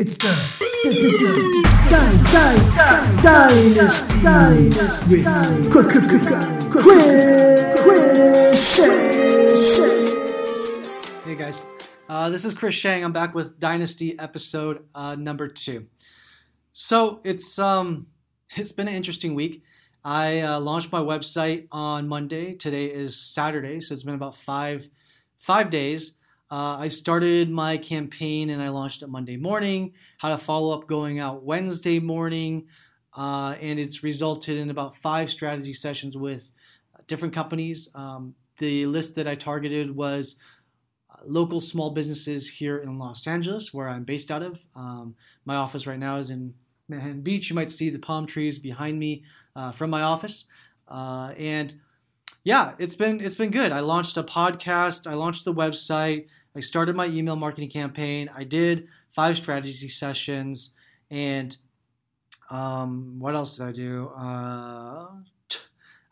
It's the Dynasty Hey guys, uh, this is Chris Sheng. I'm back with Dynasty episode uh, number two. So it's um it's been an interesting week. I uh, launched my website on Monday. Today is Saturday, so it's been about five five days. Uh, I started my campaign and I launched it Monday morning. Had a follow up going out Wednesday morning, uh, and it's resulted in about five strategy sessions with different companies. Um, the list that I targeted was uh, local small businesses here in Los Angeles, where I'm based out of. Um, my office right now is in Manhattan Beach. You might see the palm trees behind me uh, from my office, uh, and yeah, it's been it's been good. I launched a podcast. I launched the website. I started my email marketing campaign. I did five strategy sessions, and um, what else did I do? Uh,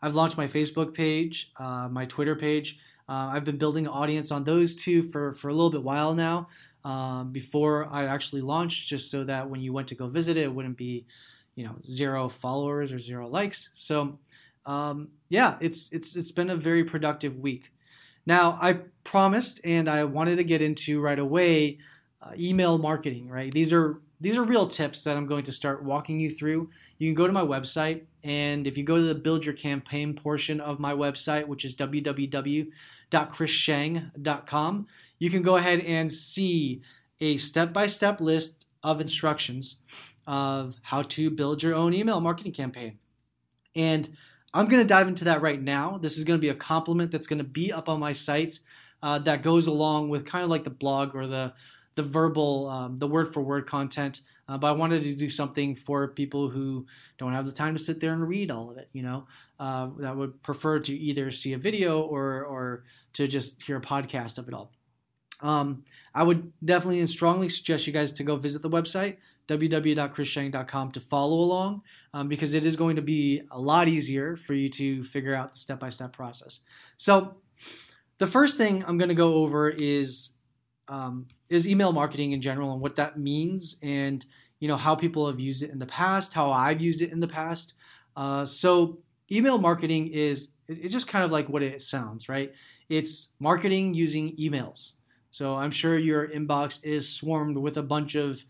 I've launched my Facebook page, uh, my Twitter page. Uh, I've been building an audience on those two for, for a little bit while now. Um, before I actually launched, just so that when you went to go visit it, it wouldn't be, you know, zero followers or zero likes. So, um, yeah, it's it's it's been a very productive week. Now, I promised and I wanted to get into right away uh, email marketing, right? These are these are real tips that I'm going to start walking you through. You can go to my website, and if you go to the build your campaign portion of my website, which is www.chrissheng.com, you can go ahead and see a step by step list of instructions of how to build your own email marketing campaign. And I'm going to dive into that right now. This is going to be a complement that's going to be up on my site uh, that goes along with kind of like the blog or the the verbal, um, the word for word content. Uh, but I wanted to do something for people who don't have the time to sit there and read all of it. You know, uh, that would prefer to either see a video or or to just hear a podcast of it all. Um, I would definitely and strongly suggest you guys to go visit the website www.chrissheng.com to follow along um, because it is going to be a lot easier for you to figure out the step by step process. So, the first thing I'm going to go over is um, is email marketing in general and what that means, and you know how people have used it in the past, how I've used it in the past. Uh, so, email marketing is it's just kind of like what it sounds, right? It's marketing using emails. So I'm sure your inbox is swarmed with a bunch of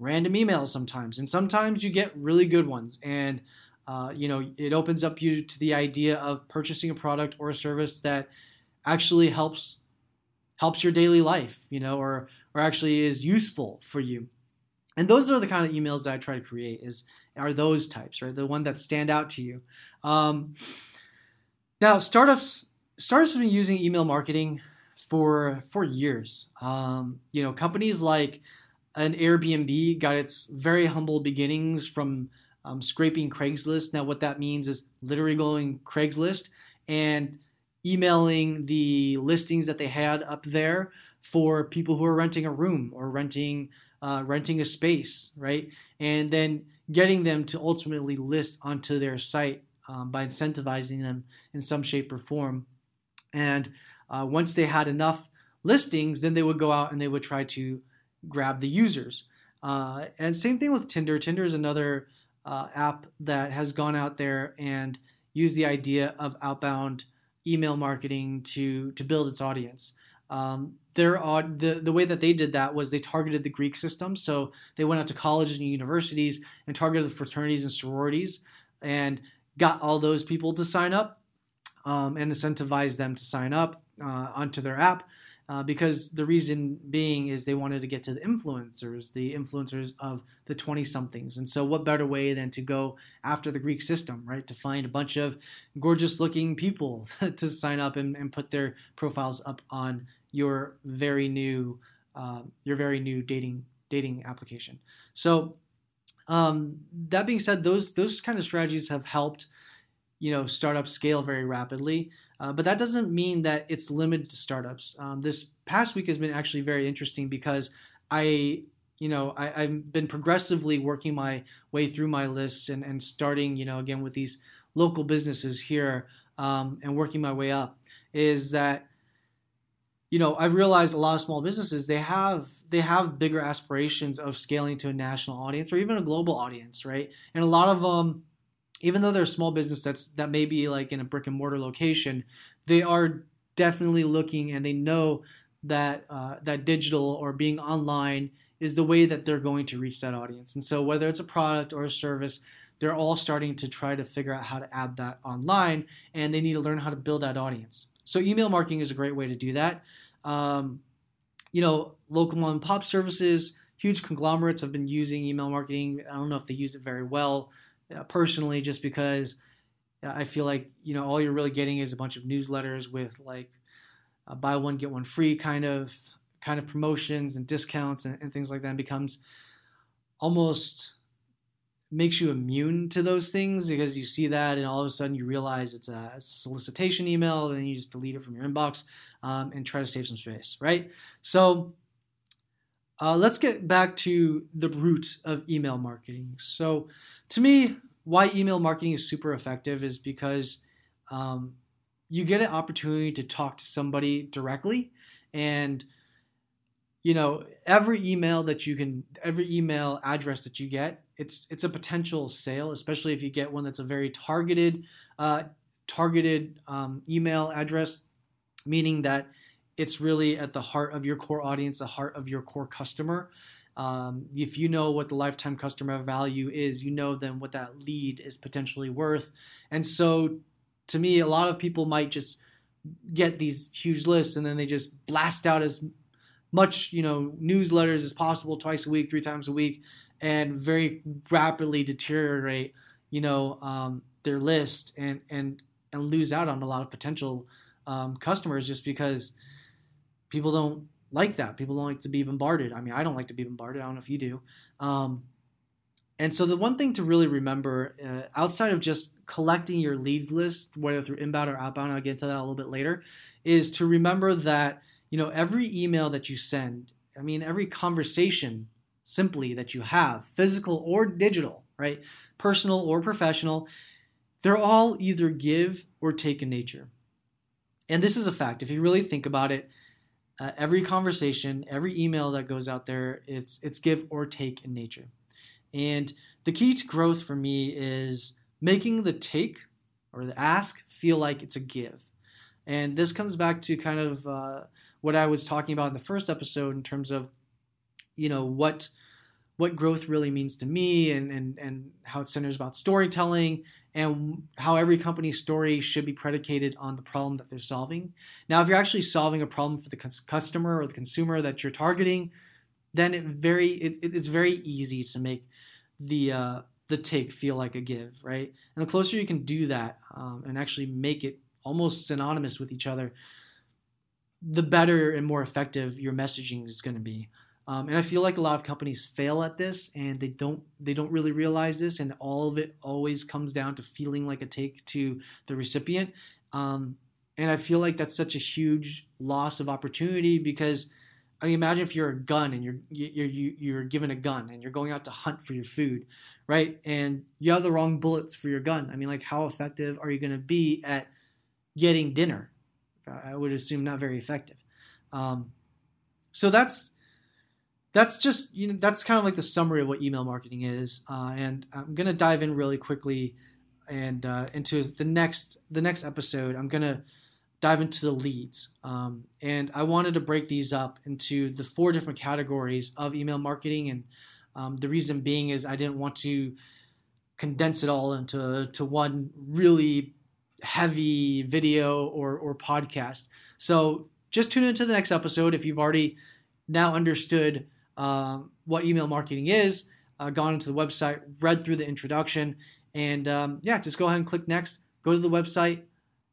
random emails sometimes, and sometimes you get really good ones. And uh, you know, it opens up you to the idea of purchasing a product or a service that actually helps helps your daily life, you know, or or actually is useful for you. And those are the kind of emails that I try to create. Is are those types, right? The one that stand out to you. Um, now, startups startups have been using email marketing for for years. Um, you know, companies like an Airbnb got its very humble beginnings from um, scraping Craigslist. Now, what that means is literally going Craigslist and emailing the listings that they had up there for people who are renting a room or renting uh, renting a space, right? And then getting them to ultimately list onto their site um, by incentivizing them in some shape or form. And uh, once they had enough listings, then they would go out and they would try to grab the users. Uh, and same thing with Tinder. Tinder is another uh, app that has gone out there and used the idea of outbound email marketing to to build its audience. Um, their the the way that they did that was they targeted the Greek system. So they went out to colleges and universities and targeted the fraternities and sororities and got all those people to sign up um, and incentivized them to sign up uh, onto their app uh, because the reason being is they wanted to get to the influencers, the influencers of the 20 somethings. And so, what better way than to go after the Greek system, right? To find a bunch of gorgeous looking people to sign up and, and, put their profiles up on your very new, uh, your very new dating dating application. So, um, that being said, those those kind of strategies have helped, you know, startups scale very rapidly. Uh, but that doesn't mean that it's limited to startups. Um, this past week has been actually very interesting because I, you know, I, have been progressively working my way through my lists and, and starting, you know, again with these local businesses here um, and working my way up. Is that you know, i've realized a lot of small businesses they have they have bigger aspirations of scaling to a national audience or even a global audience, right? And a lot of them, even though they're a small business that's that may be like in a brick and mortar location, they are definitely looking and they know that uh, that digital or being online is the way that they're going to reach that audience. And so whether it's a product or a service, they're all starting to try to figure out how to add that online, and they need to learn how to build that audience. So email marketing is a great way to do that. Um, you know, local mom and pop services, huge conglomerates have been using email marketing. I don't know if they use it very well personally, just because I feel like you know all you're really getting is a bunch of newsletters with like buy one get one free kind of kind of promotions and discounts and, and things like that. And becomes almost makes you immune to those things because you see that and all of a sudden you realize it's a, solicitation email and you just delete it from your inbox um, and try to save some space, right? So uh, let's get back to the root of email marketing. So to me, why email marketing is super effective is because um, you get an opportunity to talk to somebody directly and you know every email that you can every email address that you get it's it's a potential sale especially if you get one that's a very targeted uh, targeted um, email address meaning that it's really at the heart of your core audience the heart of your core customer um, if you know what the lifetime customer value is you know then what that lead is potentially worth. And so to me a lot of people might just get these huge lists and then they just blast out as much you know newsletters as possible twice a week three times a week and very rapidly deteriorate you know um, their list and and and lose out on a lot of potential um, customers just because people don't like that people don't like to be bombarded i mean i don't like to be bombarded i don't know if you do um, and so the one thing to really remember uh, outside of just collecting your leads list whether through inbound or outbound i'll get into that a little bit later is to remember that you know, every email that you send, I mean, every conversation simply that you have, physical or digital, right? Personal or professional, they're all either give or take in nature. And this is a fact. If you really think about it, uh, every conversation, every email that goes out there, it's it's give or take in nature. And the key to growth for me is making the take or the ask feel like it's a give. And this comes back to kind of uh, what I was talking about in the first episode in terms of, you know, what what growth really means to me and, and, and how it centers about storytelling and how every company's story should be predicated on the problem that they're solving. Now, if you're actually solving a problem for the customer or the consumer that you're targeting, then it very it, it's very easy to make the uh, the take feel like a give, right? And the closer you can do that um, and actually make it almost synonymous with each other, the better and more effective your messaging is going to be. Um, and I feel like a lot of companies fail at this, and they don't they don't really realize this, and all of it always comes down to feeling like a take to the recipient. Um, and I feel like that's such a huge loss of opportunity because I mean, imagine if you're a gun and you're you're you're given a gun and you're going out to hunt for your food, right? And you have the wrong bullets for your gun. I mean, like how effective are you going to be at getting dinner, I would assume not very effective. Um, so that's that's just you know that's kind of like the summary of what email marketing is, uh, and I'm gonna dive in really quickly and uh, into the next the next episode. I'm gonna dive into the leads, um, and I wanted to break these up into the four different categories of email marketing, and um, the reason being is I didn't want to condense it all into to one really heavy video or, or podcast. So just tune into the next episode if you've already now understood uh, what email marketing is, uh, gone into the website, read through the introduction, and um, yeah, just go ahead and click next. Go to the website,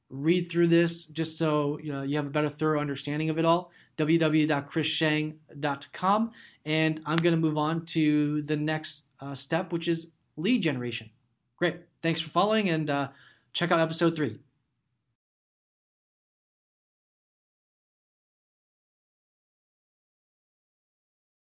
read through this just so you, know, you have a better thorough understanding of it all. www.chrissheng.com. And I'm going to move on to the next uh, step, which is lead generation. Great. Thanks for following and uh, check out episode three.